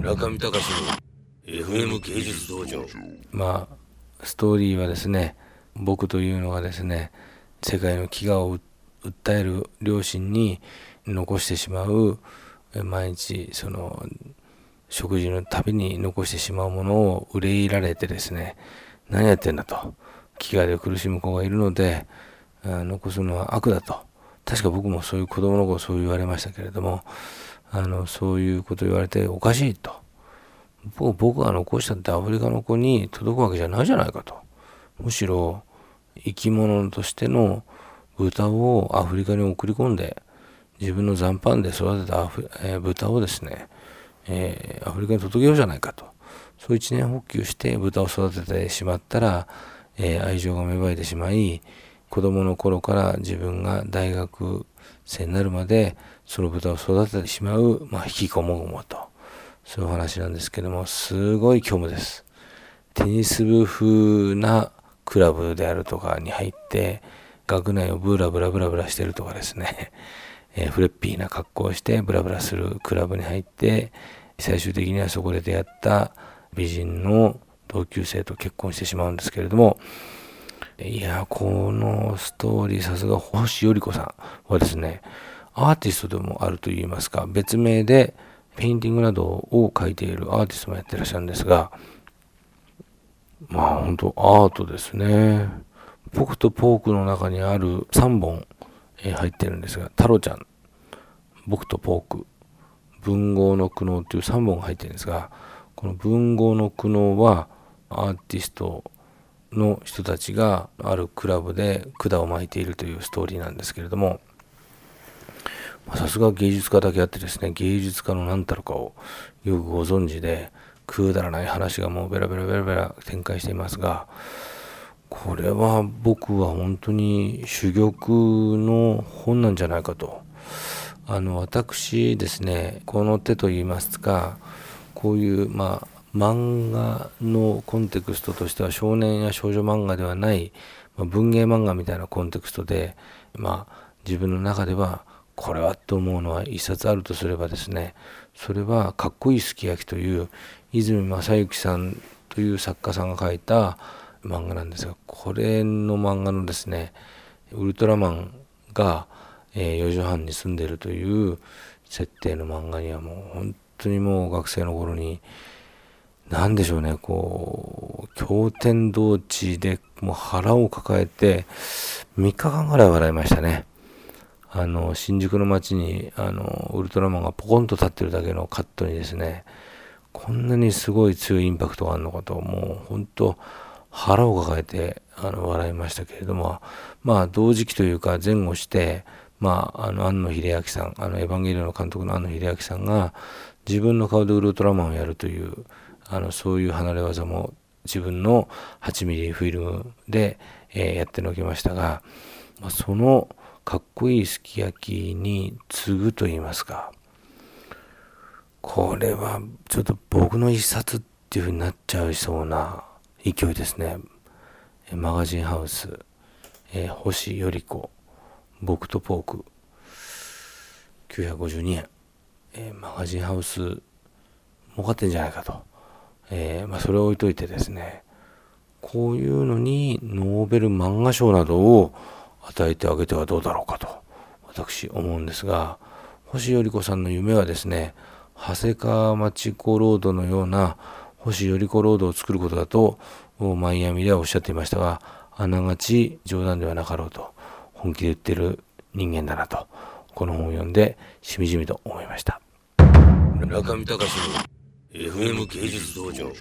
中見隆の FM 芸術道場。まあストーリーはですね僕というのがですね世界の飢餓を訴える両親に残してしまう毎日その食事のたびに残してしまうものを憂いられてですね何やってんだと。飢餓で苦しむ子がいるので残すのは悪だと。確か僕もそういう子供の頃そう言われましたけれどもあのそういうこと言われておかしいと。僕が残したってアフリカの子に届くわけじゃないじゃないかと。むしろ生き物としての豚をアフリカに送り込んで自分の残飯で育てた、えー、豚をですね、えー、アフリカに届けようじゃないかと。そう一年補給して豚を育ててしまったら、えー、愛情が芽生えてしまい子供の頃から自分が大学生になるまでその豚を育ててしまう、まあ、引きこもごもと。そういう話なんですけどもすごい虚無です。テニス部風なクラブであるとかに入って学内をブラブラブラブラしてるとかですね、えー、フレッピーな格好をしてブラブラするクラブに入って最終的にはそこで出会った美人の同級生と結婚してしまうんですけれどもいや、このストーリー、さすがほしよりこさんはですね、アーティストでもあると言いますか、別名でペインティングなどを描いているアーティストもやってらっしゃるんですが、まあ本当アートですね。僕とポークの中にある3本、え入ってるんですが、タロちゃん、僕とポーク、文豪の苦悩という3本が入ってるんですが、この文豪の苦悩はアーティストの人たちがあるクラブで管を巻いているというストーリーなんですけれどもさすが芸術家だけあってですね芸術家の何たるかをよくご存知でくだらない話がもうベラベラベラベラ展開していますがこれは僕は本当に珠玉の本なんじゃないかと。あの私ですねこの手といいますかこういうまあ漫画のコンテクストとしては少年や少女漫画ではない、まあ、文芸漫画みたいなコンテクストで、まあ、自分の中ではこれはと思うのは一冊あるとすればですねそれは「かっこいいすき焼き」という泉正幸さんという作家さんが書いた漫画なんですがこれの漫画のですねウルトラマンが、えー、4畳半に住んでるという設定の漫画にはもう本当にもう学生の頃になんでしょうね、こう、経典同地でもう腹を抱えて、3日間ぐらい笑いましたね。あの、新宿の街に、あの、ウルトラマンがポコンと立ってるだけのカットにですね、こんなにすごい強いインパクトがあるのかと、もう本当、腹を抱えて、あの、笑いましたけれども、まあ、同時期というか前後して、まあ、あの、庵野秀明さん、あの、エヴァンゲリオンの監督の庵野秀明さんが、自分の顔でウルトラマンをやるという、あのそういう離れ技も自分の8ミリフィルムで、えー、やってのけましたが、まあ、そのかっこいいすき焼きに次ぐと言いますかこれはちょっと僕の一冊っていうふうになっちゃいそうな勢いですね。マガジンハウス、えー、星より子。僕とポーク。952円、えー、マガジンハウス儲かってんじゃないかと。えー、まあ、それを置いといてですねこういうのにノーベル漫画賞などを与えてあげてはどうだろうかと私思うんですが星より子さんの夢はですね長谷川町子ロードのような星より子ロードを作ることだとマイアミではおっしゃっていましたがあながち冗談ではなかろうと本気で言ってる人間だなとこの本を読んでしみじみと思いました。中見隆の FM 芸術道場。